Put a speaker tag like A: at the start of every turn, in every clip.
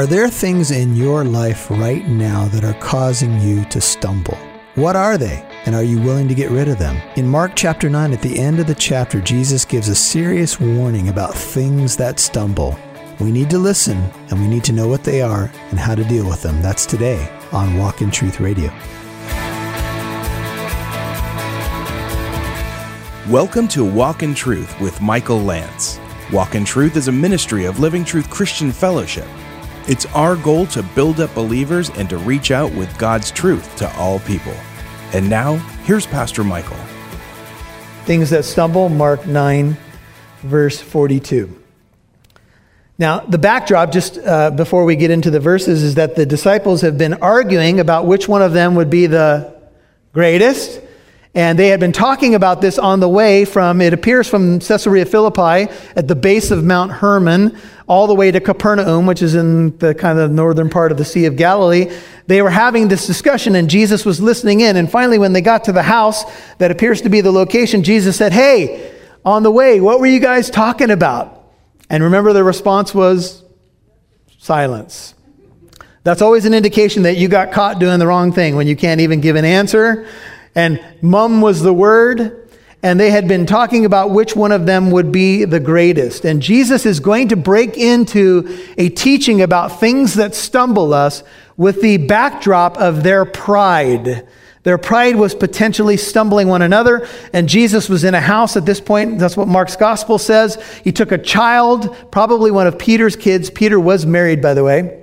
A: Are there things in your life right now that are causing you to stumble? What are they? And are you willing to get rid of them? In Mark chapter 9, at the end of the chapter, Jesus gives a serious warning about things that stumble. We need to listen and we need to know what they are and how to deal with them. That's today on Walk in Truth Radio.
B: Welcome to Walk in Truth with Michael Lance. Walk in Truth is a ministry of Living Truth Christian Fellowship. It's our goal to build up believers and to reach out with God's truth to all people. And now, here's Pastor Michael.
A: Things that stumble, Mark 9, verse 42. Now, the backdrop, just uh, before we get into the verses, is that the disciples have been arguing about which one of them would be the greatest. And they had been talking about this on the way from, it appears from Caesarea Philippi at the base of Mount Hermon, all the way to Capernaum, which is in the kind of northern part of the Sea of Galilee. They were having this discussion and Jesus was listening in. And finally, when they got to the house that appears to be the location, Jesus said, Hey, on the way, what were you guys talking about? And remember, the response was silence. That's always an indication that you got caught doing the wrong thing when you can't even give an answer and mum was the word. And they had been talking about which one of them would be the greatest. And Jesus is going to break into a teaching about things that stumble us with the backdrop of their pride. Their pride was potentially stumbling one another, and Jesus was in a house at this point. That's what Mark's gospel says. He took a child, probably one of Peter's kids. Peter was married, by the way.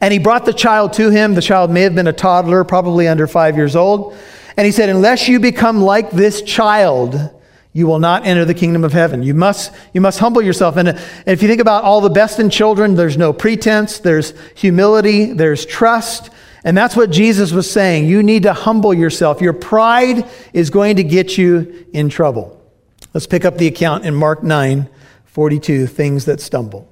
A: And he brought the child to him. The child may have been a toddler, probably under five years old. And he said, Unless you become like this child, you will not enter the kingdom of heaven. You must, you must humble yourself. And if you think about all the best in children, there's no pretense, there's humility, there's trust. And that's what Jesus was saying. You need to humble yourself. Your pride is going to get you in trouble. Let's pick up the account in Mark 9 42, things that stumble.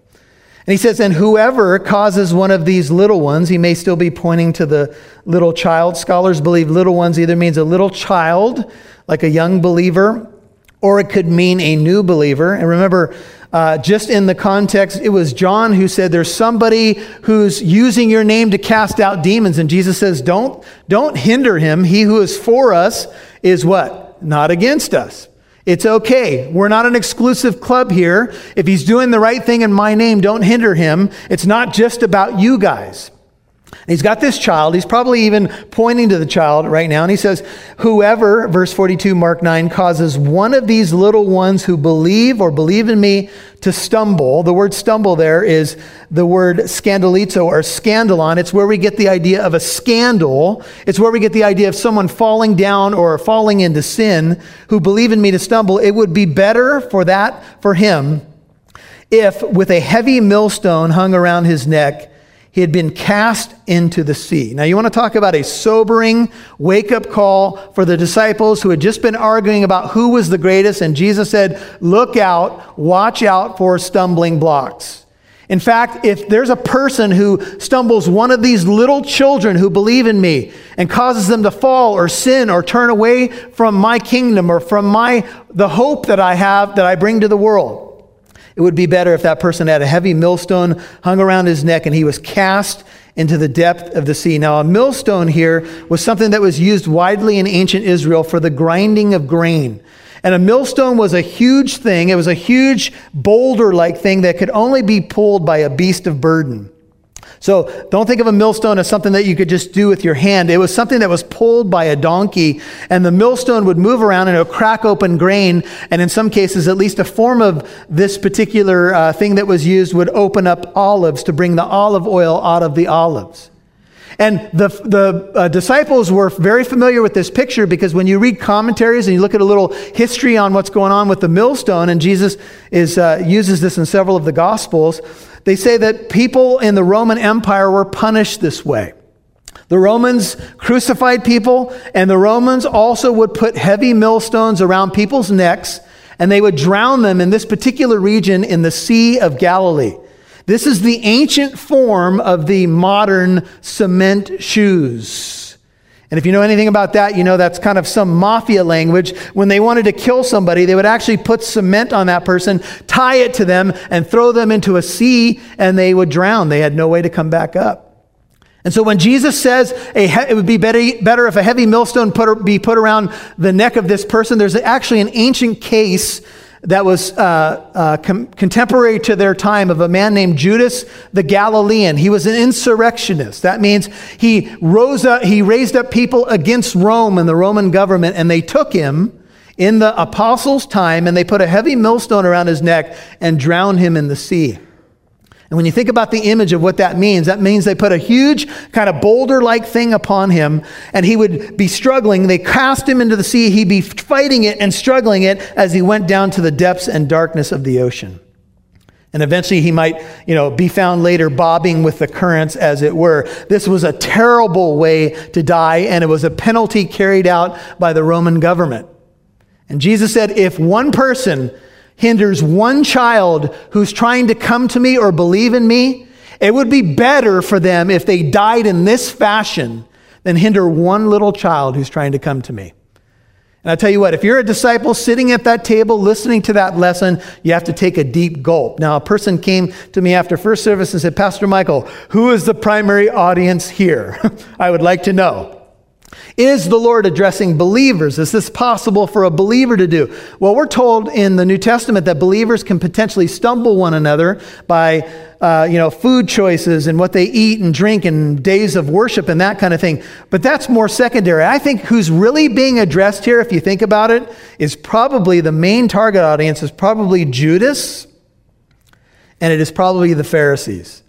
A: And he says, And whoever causes one of these little ones, he may still be pointing to the little child. Scholars believe little ones either means a little child, like a young believer, or it could mean a new believer. And remember, uh, just in the context, it was John who said, There's somebody who's using your name to cast out demons. And Jesus says, Don't, don't hinder him. He who is for us is what? Not against us. It's okay. We're not an exclusive club here. If he's doing the right thing in my name, don't hinder him. It's not just about you guys. He's got this child. He's probably even pointing to the child right now. And he says, Whoever, verse 42, Mark 9, causes one of these little ones who believe or believe in me to stumble. The word stumble there is the word scandalizo or scandalon. It's where we get the idea of a scandal. It's where we get the idea of someone falling down or falling into sin who believe in me to stumble. It would be better for that, for him, if with a heavy millstone hung around his neck, he had been cast into the sea. Now, you want to talk about a sobering wake up call for the disciples who had just been arguing about who was the greatest, and Jesus said, Look out, watch out for stumbling blocks. In fact, if there's a person who stumbles one of these little children who believe in me and causes them to fall or sin or turn away from my kingdom or from my the hope that I have that I bring to the world, it would be better if that person had a heavy millstone hung around his neck and he was cast into the depth of the sea. Now, a millstone here was something that was used widely in ancient Israel for the grinding of grain. And a millstone was a huge thing. It was a huge boulder like thing that could only be pulled by a beast of burden. So don't think of a millstone as something that you could just do with your hand. It was something that was pulled by a donkey, and the millstone would move around and it would crack open grain. And in some cases, at least a form of this particular uh, thing that was used would open up olives to bring the olive oil out of the olives. And the, the uh, disciples were very familiar with this picture because when you read commentaries and you look at a little history on what's going on with the millstone, and Jesus is, uh, uses this in several of the Gospels, they say that people in the Roman Empire were punished this way. The Romans crucified people, and the Romans also would put heavy millstones around people's necks, and they would drown them in this particular region in the Sea of Galilee. This is the ancient form of the modern cement shoes. And if you know anything about that, you know that's kind of some mafia language. When they wanted to kill somebody, they would actually put cement on that person, tie it to them, and throw them into a sea, and they would drown. They had no way to come back up. And so when Jesus says it would be better, better if a heavy millstone put, be put around the neck of this person, there's actually an ancient case that was uh, uh, com- contemporary to their time of a man named Judas the Galilean. He was an insurrectionist. That means he rose up, he raised up people against Rome and the Roman government, and they took him in the apostles' time and they put a heavy millstone around his neck and drowned him in the sea. And when you think about the image of what that means, that means they put a huge kind of boulder like thing upon him, and he would be struggling. They cast him into the sea. He'd be fighting it and struggling it as he went down to the depths and darkness of the ocean. And eventually he might, you know, be found later bobbing with the currents, as it were. This was a terrible way to die, and it was a penalty carried out by the Roman government. And Jesus said, if one person hinders one child who's trying to come to me or believe in me, it would be better for them if they died in this fashion than hinder one little child who's trying to come to me. And I tell you what, if you're a disciple sitting at that table listening to that lesson, you have to take a deep gulp. Now, a person came to me after first service and said, Pastor Michael, who is the primary audience here? I would like to know. Is the Lord addressing believers? Is this possible for a believer to do? Well, we're told in the New Testament that believers can potentially stumble one another by, uh, you know, food choices and what they eat and drink and days of worship and that kind of thing. But that's more secondary. I think who's really being addressed here, if you think about it, is probably the main target audience is probably Judas, and it is probably the Pharisees.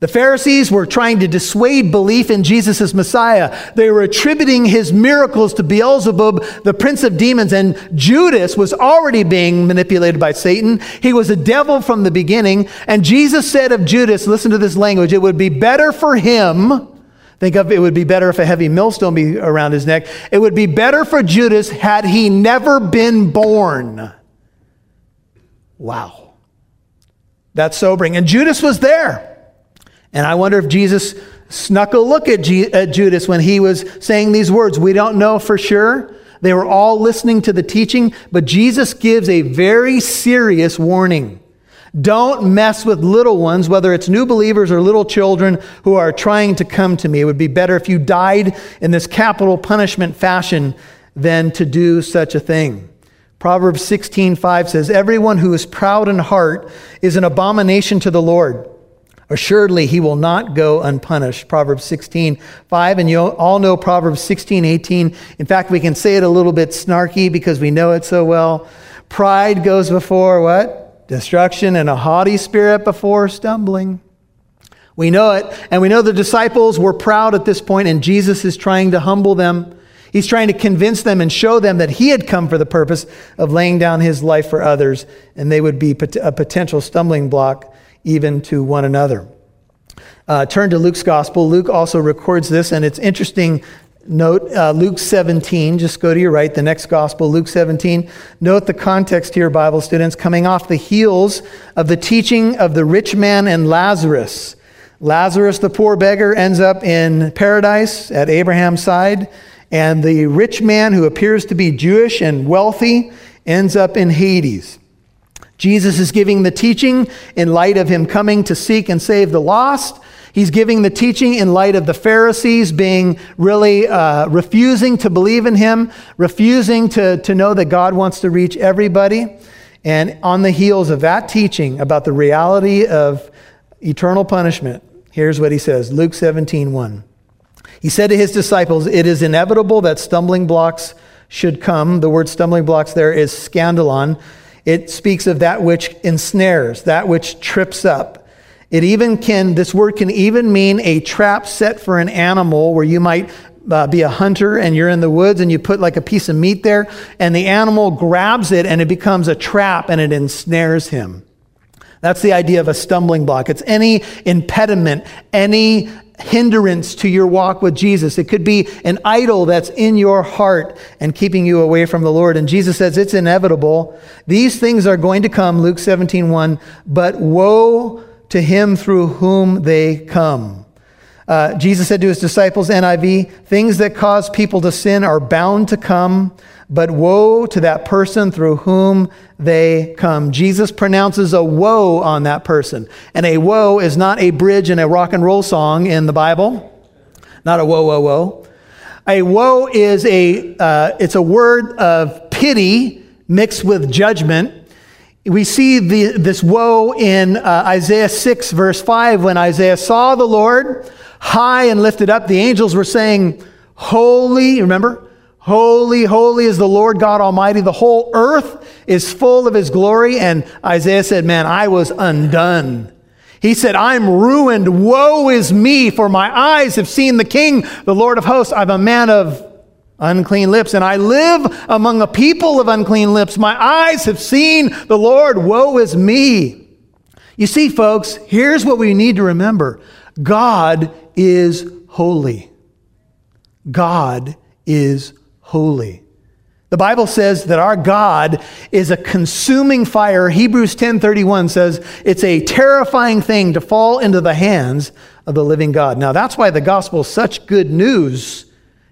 A: The Pharisees were trying to dissuade belief in Jesus as Messiah. They were attributing his miracles to Beelzebub, the prince of demons, and Judas was already being manipulated by Satan. He was a devil from the beginning. And Jesus said of Judas, listen to this language, it would be better for him. Think of it would be better if a heavy millstone be around his neck. It would be better for Judas had he never been born. Wow. That's sobering. And Judas was there. And I wonder if Jesus snuck a look at, G- at Judas when he was saying these words. We don't know for sure. They were all listening to the teaching, but Jesus gives a very serious warning. Don't mess with little ones, whether it's new believers or little children who are trying to come to me. It would be better if you died in this capital punishment fashion than to do such a thing. Proverbs 16:5 says, "Everyone who is proud in heart is an abomination to the Lord." Assuredly, he will not go unpunished. Proverbs 16, 5. And you all know Proverbs 16, 18. In fact, we can say it a little bit snarky because we know it so well. Pride goes before what? Destruction, and a haughty spirit before stumbling. We know it. And we know the disciples were proud at this point, and Jesus is trying to humble them. He's trying to convince them and show them that he had come for the purpose of laying down his life for others, and they would be a potential stumbling block even to one another. Uh, turn to Luke's gospel. Luke also records this, and it's interesting. Note uh, Luke 17. Just go to your right, the next gospel, Luke 17. Note the context here, Bible students, coming off the heels of the teaching of the rich man and Lazarus. Lazarus, the poor beggar, ends up in paradise at Abraham's side, and the rich man, who appears to be Jewish and wealthy, ends up in Hades. Jesus is giving the teaching in light of him coming to seek and save the lost. He's giving the teaching in light of the Pharisees being really uh, refusing to believe in him, refusing to, to know that God wants to reach everybody. And on the heels of that teaching about the reality of eternal punishment, here's what he says Luke 17 1. He said to his disciples, It is inevitable that stumbling blocks should come. The word stumbling blocks there is scandalon it speaks of that which ensnares, that which trips up. It even can, this word can even mean a trap set for an animal where you might uh, be a hunter and you're in the woods and you put like a piece of meat there and the animal grabs it and it becomes a trap and it ensnares him. That's the idea of a stumbling block. It's any impediment, any hindrance to your walk with Jesus. It could be an idol that's in your heart and keeping you away from the Lord. And Jesus says it's inevitable. These things are going to come, Luke 17, 1, but woe to him through whom they come. Uh, Jesus said to his disciples, NIV, things that cause people to sin are bound to come, but woe to that person through whom they come. Jesus pronounces a woe on that person. And a woe is not a bridge in a rock and roll song in the Bible, not a whoa, whoa, whoa. A woe is a, uh, it's a word of pity mixed with judgment. We see the, this woe in uh, Isaiah 6, verse 5, when Isaiah saw the Lord high and lifted up. The angels were saying, Holy, remember? Holy, holy is the Lord God Almighty. The whole earth is full of his glory. And Isaiah said, Man, I was undone. He said, I'm ruined. Woe is me, for my eyes have seen the King, the Lord of hosts. I'm a man of unclean lips, and I live among a people of unclean lips. My eyes have seen the Lord. Woe is me. You see, folks, here's what we need to remember God is holy. God is holy. The Bible says that our God is a consuming fire. Hebrews 10:31 says it's a terrifying thing to fall into the hands of the living God. Now that's why the gospel is such good news.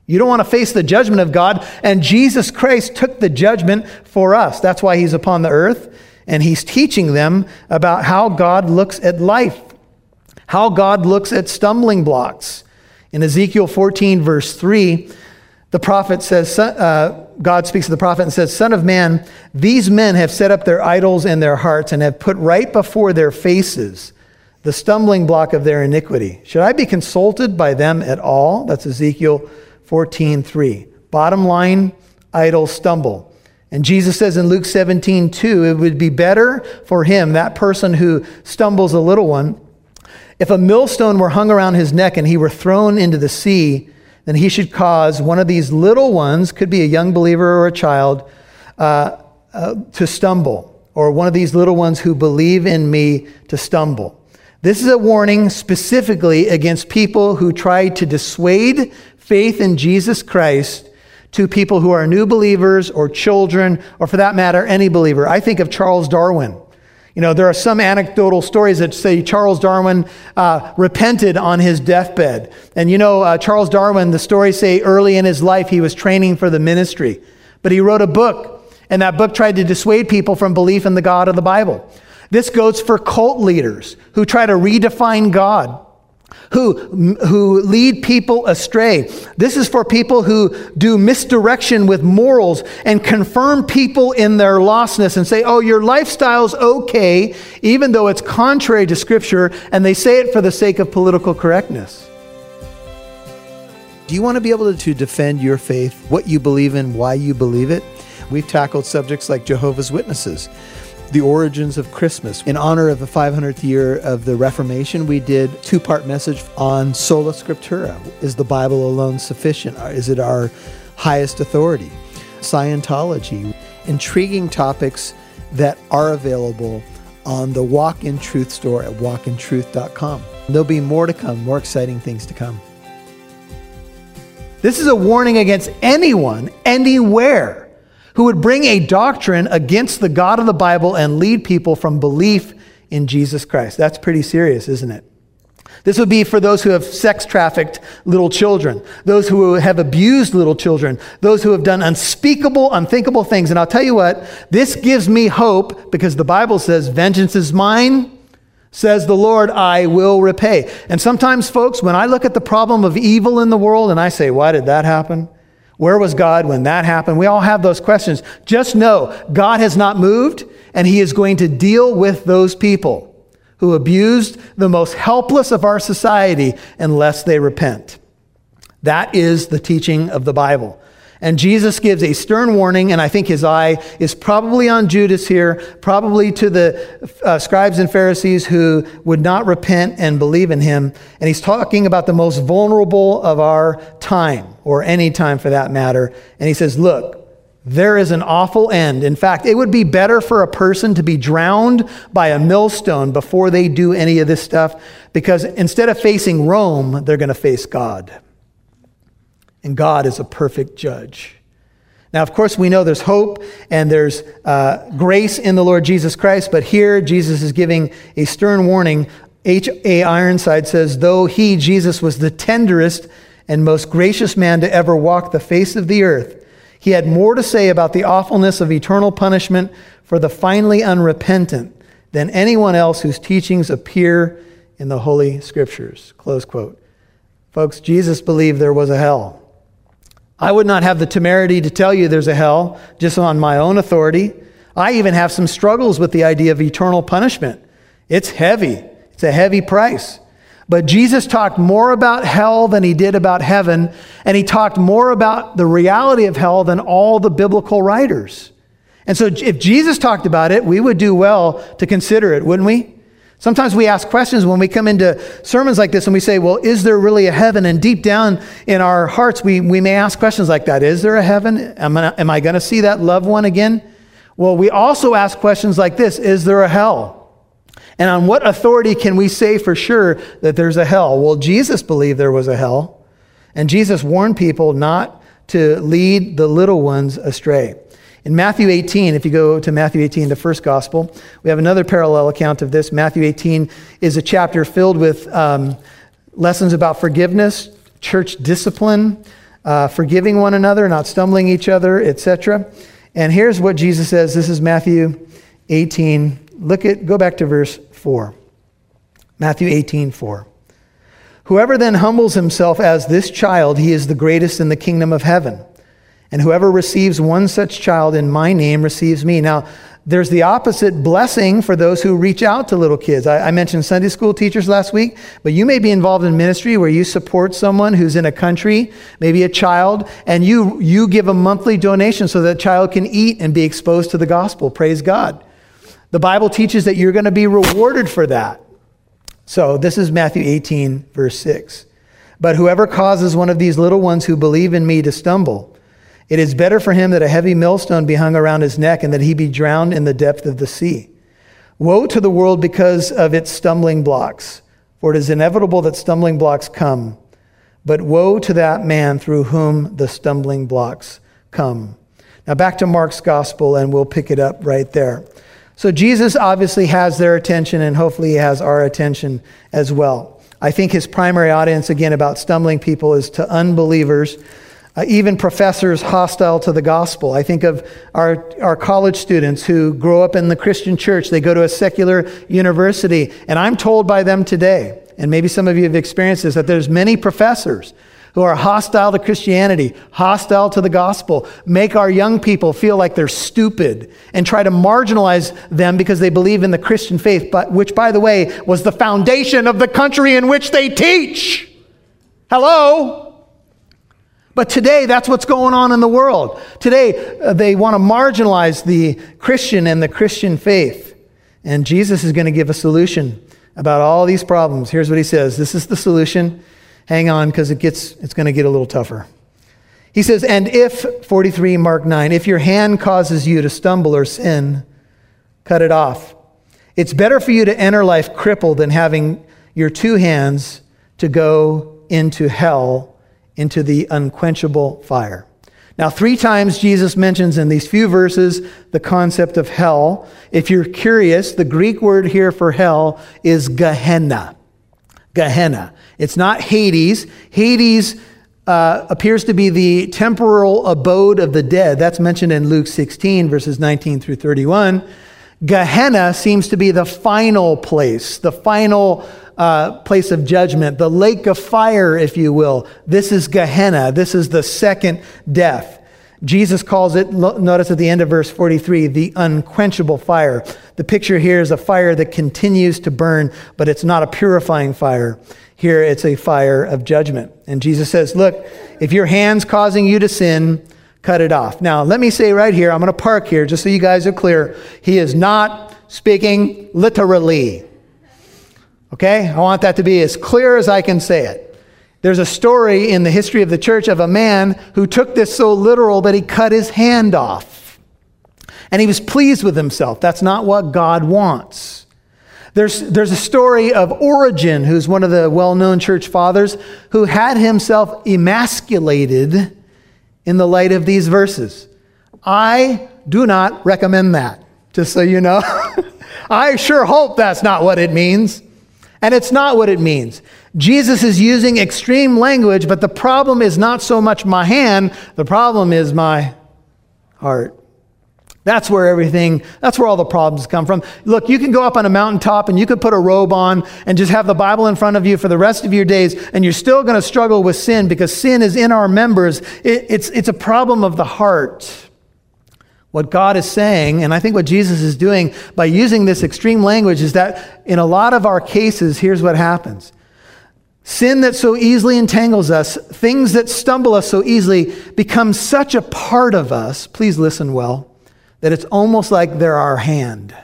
A: You don't want to face the judgment of God, and Jesus Christ took the judgment for us. That's why he's upon the earth and he's teaching them about how God looks at life how God looks at stumbling blocks. In Ezekiel 14, verse 3, the prophet says, uh, God speaks to the prophet and says, Son of man, these men have set up their idols in their hearts and have put right before their faces the stumbling block of their iniquity. Should I be consulted by them at all? That's Ezekiel 14, 3. Bottom line, idols stumble. And Jesus says in Luke 17, 2, it would be better for him, that person who stumbles a little one, if a millstone were hung around his neck and he were thrown into the sea, then he should cause one of these little ones, could be a young believer or a child, uh, uh, to stumble, or one of these little ones who believe in me to stumble. This is a warning specifically against people who try to dissuade faith in Jesus Christ to people who are new believers or children, or for that matter, any believer. I think of Charles Darwin. You know, there are some anecdotal stories that say Charles Darwin uh, repented on his deathbed. And you know, uh, Charles Darwin, the stories say early in his life he was training for the ministry. But he wrote a book, and that book tried to dissuade people from belief in the God of the Bible. This goes for cult leaders who try to redefine God who, who lead people astray. This is for people who do misdirection with morals and confirm people in their lostness and say, oh, your lifestyle's okay, even though it's contrary to Scripture, and they say it for the sake of political correctness. Do you want to be able to defend your faith, what you believe in, why you believe it? We've tackled subjects like Jehovah's Witnesses the origins of Christmas. In honor of the 500th year of the Reformation, we did two-part message on sola scriptura. Is the Bible alone sufficient? Uh, is it our highest authority? Scientology, intriguing topics that are available on the Walk in Truth store at walkintruth.com. There'll be more to come, more exciting things to come. This is a warning against anyone, anywhere who would bring a doctrine against the God of the Bible and lead people from belief in Jesus Christ. That's pretty serious, isn't it? This would be for those who have sex trafficked little children, those who have abused little children, those who have done unspeakable, unthinkable things. And I'll tell you what, this gives me hope because the Bible says, Vengeance is mine, says the Lord, I will repay. And sometimes, folks, when I look at the problem of evil in the world and I say, Why did that happen? Where was God when that happened? We all have those questions. Just know God has not moved, and He is going to deal with those people who abused the most helpless of our society unless they repent. That is the teaching of the Bible. And Jesus gives a stern warning, and I think his eye is probably on Judas here, probably to the uh, scribes and Pharisees who would not repent and believe in him. And he's talking about the most vulnerable of our time, or any time for that matter. And he says, Look, there is an awful end. In fact, it would be better for a person to be drowned by a millstone before they do any of this stuff, because instead of facing Rome, they're going to face God and God is a perfect judge. Now, of course, we know there's hope and there's uh, grace in the Lord Jesus Christ, but here Jesus is giving a stern warning H.A. Ironside says, Though he, Jesus, was the tenderest and most gracious man to ever walk the face of the earth, he had more to say about the awfulness of eternal punishment for the finally unrepentant than anyone else whose teachings appear in the Holy Scriptures. Close quote. Folks, Jesus believed there was a hell. I would not have the temerity to tell you there's a hell just on my own authority. I even have some struggles with the idea of eternal punishment. It's heavy, it's a heavy price. But Jesus talked more about hell than he did about heaven, and he talked more about the reality of hell than all the biblical writers. And so, if Jesus talked about it, we would do well to consider it, wouldn't we? Sometimes we ask questions when we come into sermons like this and we say, Well, is there really a heaven? And deep down in our hearts, we, we may ask questions like that Is there a heaven? Am I, am I going to see that loved one again? Well, we also ask questions like this Is there a hell? And on what authority can we say for sure that there's a hell? Well, Jesus believed there was a hell, and Jesus warned people not to lead the little ones astray. In Matthew 18, if you go to Matthew 18, the first gospel, we have another parallel account of this. Matthew 18 is a chapter filled with um, lessons about forgiveness, church discipline, uh, forgiving one another, not stumbling each other, etc. And here's what Jesus says. This is Matthew 18. Look at, go back to verse 4. Matthew 18, 4. Whoever then humbles himself as this child, he is the greatest in the kingdom of heaven. And whoever receives one such child in my name receives me. Now, there's the opposite blessing for those who reach out to little kids. I, I, mentioned Sunday school teachers last week, but you may be involved in ministry where you support someone who's in a country, maybe a child, and you, you give a monthly donation so that child can eat and be exposed to the gospel. Praise God. The Bible teaches that you're going to be rewarded for that. So this is Matthew 18, verse 6. But whoever causes one of these little ones who believe in me to stumble, it is better for him that a heavy millstone be hung around his neck and that he be drowned in the depth of the sea. Woe to the world because of its stumbling blocks, for it is inevitable that stumbling blocks come. But woe to that man through whom the stumbling blocks come. Now back to Mark's gospel, and we'll pick it up right there. So Jesus obviously has their attention, and hopefully he has our attention as well. I think his primary audience, again, about stumbling people is to unbelievers, uh, even professors hostile to the gospel. I think of our, our college students who grow up in the Christian church. They go to a secular university, and I'm told by them today, and maybe some of you have experienced this, that there's many professors who are hostile to Christianity, hostile to the gospel, make our young people feel like they're stupid and try to marginalize them because they believe in the Christian faith, but, which, by the way, was the foundation of the country in which they teach. Hello? But today, that's what's going on in the world. Today, uh, they want to marginalize the Christian and the Christian faith. And Jesus is going to give a solution about all these problems. Here's what he says This is the solution hang on because it gets it's going to get a little tougher. He says, "And if 43 Mark 9, if your hand causes you to stumble or sin, cut it off. It's better for you to enter life crippled than having your two hands to go into hell, into the unquenchable fire." Now, three times Jesus mentions in these few verses the concept of hell. If you're curious, the Greek word here for hell is Gehenna. Gehenna. It's not Hades. Hades uh, appears to be the temporal abode of the dead. That's mentioned in Luke 16, verses 19 through 31. Gehenna seems to be the final place, the final uh, place of judgment, the lake of fire, if you will. This is Gehenna. This is the second death. Jesus calls it, notice at the end of verse 43, the unquenchable fire. The picture here is a fire that continues to burn, but it's not a purifying fire. Here it's a fire of judgment. And Jesus says, Look, if your hand's causing you to sin, cut it off. Now, let me say right here, I'm going to park here just so you guys are clear. He is not speaking literally. Okay? I want that to be as clear as I can say it. There's a story in the history of the church of a man who took this so literal that he cut his hand off. And he was pleased with himself. That's not what God wants. There's, there's a story of Origen, who's one of the well known church fathers, who had himself emasculated in the light of these verses. I do not recommend that, just so you know. I sure hope that's not what it means. And it's not what it means. Jesus is using extreme language, but the problem is not so much my hand, the problem is my heart. That's where everything, that's where all the problems come from. Look, you can go up on a mountaintop and you could put a robe on and just have the Bible in front of you for the rest of your days, and you're still going to struggle with sin because sin is in our members. It, it's, it's a problem of the heart. What God is saying, and I think what Jesus is doing by using this extreme language, is that in a lot of our cases, here's what happens. Sin that so easily entangles us, things that stumble us so easily, become such a part of us. Please listen well that it's almost like they're our hand.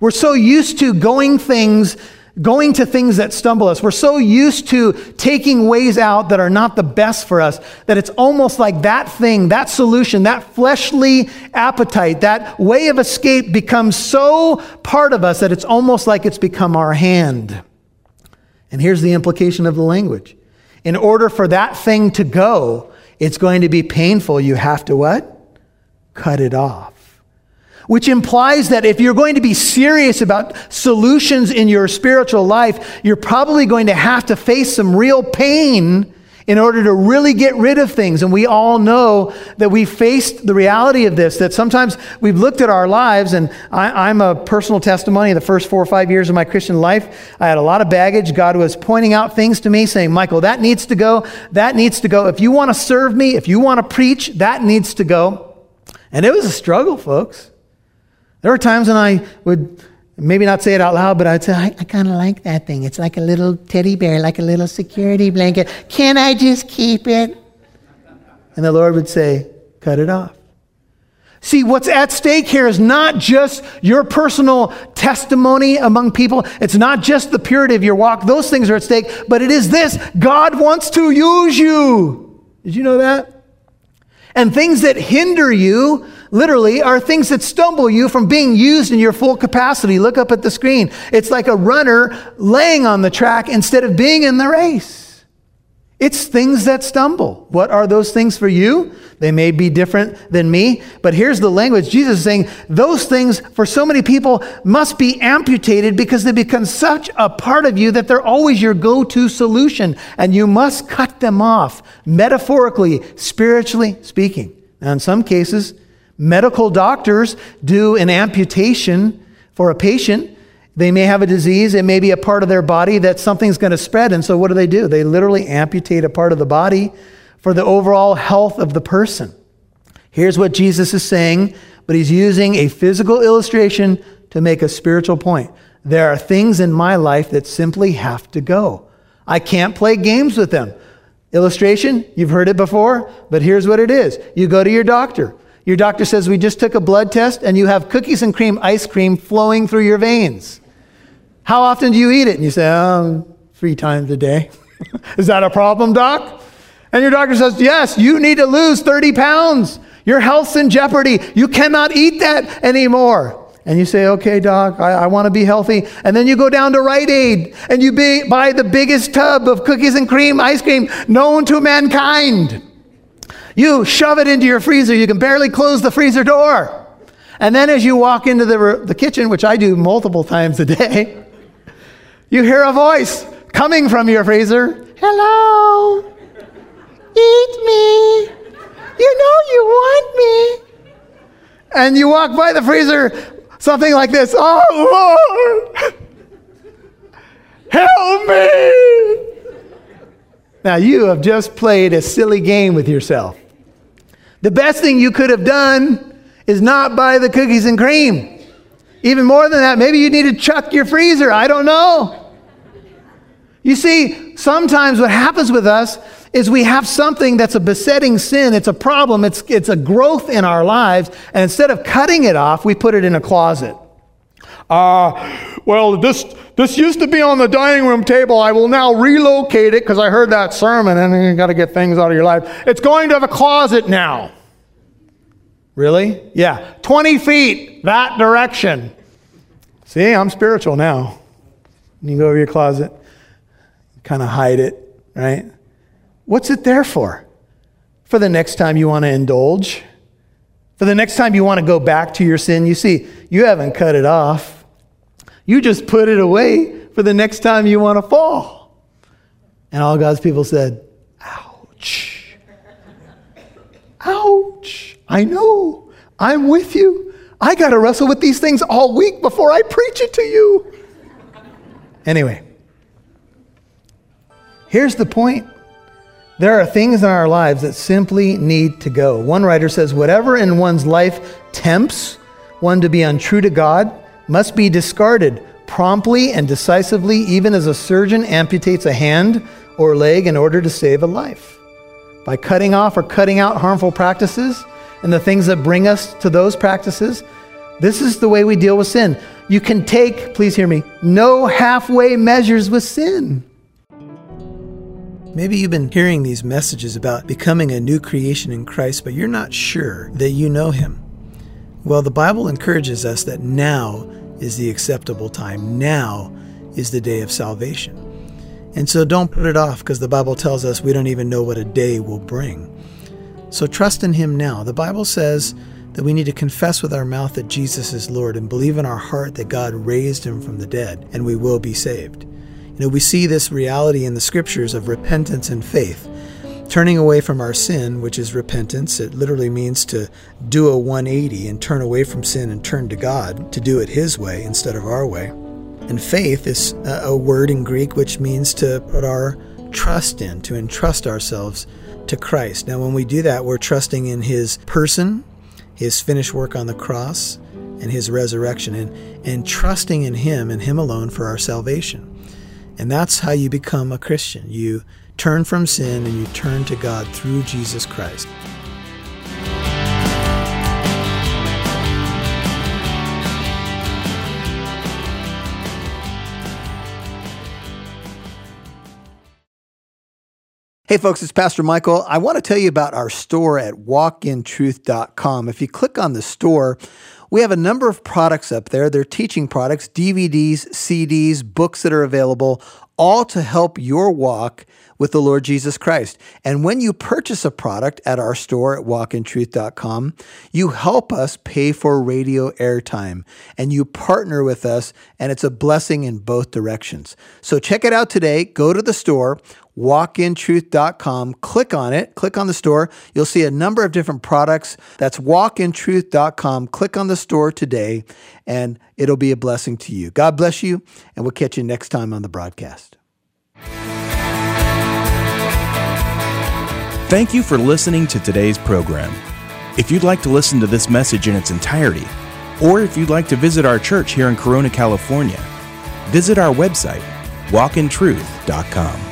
A: We're so used to going things, going to things that stumble us. We're so used to taking ways out that are not the best for us that it's almost like that thing, that solution, that fleshly appetite, that way of escape becomes so part of us that it's almost like it's become our hand. And here's the implication of the language. In order for that thing to go, it's going to be painful. You have to what? Cut it off which implies that if you're going to be serious about solutions in your spiritual life, you're probably going to have to face some real pain in order to really get rid of things. And we all know that we faced the reality of this, that sometimes we've looked at our lives, and I, am a personal testimony. The first four or five years of my Christian life, I had a lot of baggage. God was pointing out things to me, saying, Michael, that needs to go. That needs to go. If you want to serve me, if you want to preach, that needs to go. And it was a struggle, folks. There were times when I would maybe not say it out loud, but I'd say, I, I kind of like that thing. It's like a little teddy bear, like a little security blanket. Can I just keep it? And the Lord would say, cut it off. See, what's at stake here is not just your personal testimony among people. It's not just the purity of your walk. Those things are at stake, but it is this God wants to use you. Did you know that? And things that hinder you, literally, are things that stumble you from being used in your full capacity. Look up at the screen. It's like a runner laying on the track instead of being in the race. It's things that stumble. What are those things for you? They may be different than me, but here's the language. Jesus is saying those things for so many people must be amputated because they become such a part of you that they're always your go to solution, and you must cut them off, metaphorically, spiritually speaking. Now, in some cases, medical doctors do an amputation for a patient they may have a disease, it may be a part of their body that something's going to spread. And so, what do they do? They literally amputate a part of the body for the overall health of the person. Here's what Jesus is saying, but he's using a physical illustration to make a spiritual point. There are things in my life that simply have to go. I can't play games with them. Illustration, you've heard it before, but here's what it is. You go to your doctor. Your doctor says, We just took a blood test and you have cookies and cream ice cream flowing through your veins. How often do you eat it? And you say, oh, three times a day. Is that a problem, doc? And your doctor says, Yes, you need to lose 30 pounds. Your health's in jeopardy. You cannot eat that anymore. And you say, Okay, doc, I, I want to be healthy. And then you go down to Rite Aid and you buy the biggest tub of cookies and cream ice cream known to mankind. You shove it into your freezer. You can barely close the freezer door. And then as you walk into the, the kitchen, which I do multiple times a day, you hear a voice coming from your freezer Hello, eat me. You know you want me. And you walk by the freezer, something like this Oh, Lord, help me. Now, you have just played a silly game with yourself. The best thing you could have done is not buy the cookies and cream. Even more than that, maybe you need to chuck your freezer. I don't know. You see, sometimes what happens with us is we have something that's a besetting sin, it's a problem, it's, it's a growth in our lives, and instead of cutting it off, we put it in a closet. Uh, well, this, this used to be on the dining room table. I will now relocate it because I heard that sermon and you got to get things out of your life. It's going to have a closet now. Really? Yeah. 20 feet that direction. See, I'm spiritual now. You go over your closet, kind of hide it, right? What's it there for? For the next time you want to indulge. For the next time you want to go back to your sin. You see, you haven't cut it off. You just put it away for the next time you want to fall. And all God's people said, Ouch. Ouch. I know. I'm with you. I got to wrestle with these things all week before I preach it to you. Anyway, here's the point there are things in our lives that simply need to go. One writer says, Whatever in one's life tempts one to be untrue to God must be discarded promptly and decisively, even as a surgeon amputates a hand or leg in order to save a life. By cutting off or cutting out harmful practices and the things that bring us to those practices, this is the way we deal with sin. You can take, please hear me, no halfway measures with sin. Maybe you've been hearing these messages about becoming a new creation in Christ, but you're not sure that you know Him. Well, the Bible encourages us that now is the acceptable time. Now is the day of salvation. And so don't put it off because the Bible tells us we don't even know what a day will bring. So trust in Him now. The Bible says that we need to confess with our mouth that Jesus is Lord and believe in our heart that God raised Him from the dead, and we will be saved. You know, we see this reality in the scriptures of repentance and faith. Turning away from our sin, which is repentance, it literally means to do a 180 and turn away from sin and turn to God, to do it His way instead of our way. And faith is a word in Greek which means to put our trust in, to entrust ourselves to Christ. Now, when we do that, we're trusting in His person, His finished work on the cross, and His resurrection, and, and trusting in Him and Him alone for our salvation. And that's how you become a Christian. You turn from sin and you turn to God through Jesus Christ. Hey folks, it's Pastor Michael. I want to tell you about our store at walkintruth.com. If you click on the store, we have a number of products up there. They're teaching products, DVDs, CDs, books that are available, all to help your walk with the Lord Jesus Christ. And when you purchase a product at our store at walkintruth.com, you help us pay for radio airtime and you partner with us, and it's a blessing in both directions. So check it out today. Go to the store, walkintruth.com, click on it, click on the store. You'll see a number of different products. That's walkintruth.com. Click on the store today, and it'll be a blessing to you. God bless you, and we'll catch you next time on the broadcast.
B: Thank you for listening to today's program. If you'd like to listen to this message in its entirety, or if you'd like to visit our church here in Corona, California, visit our website, walkintruth.com.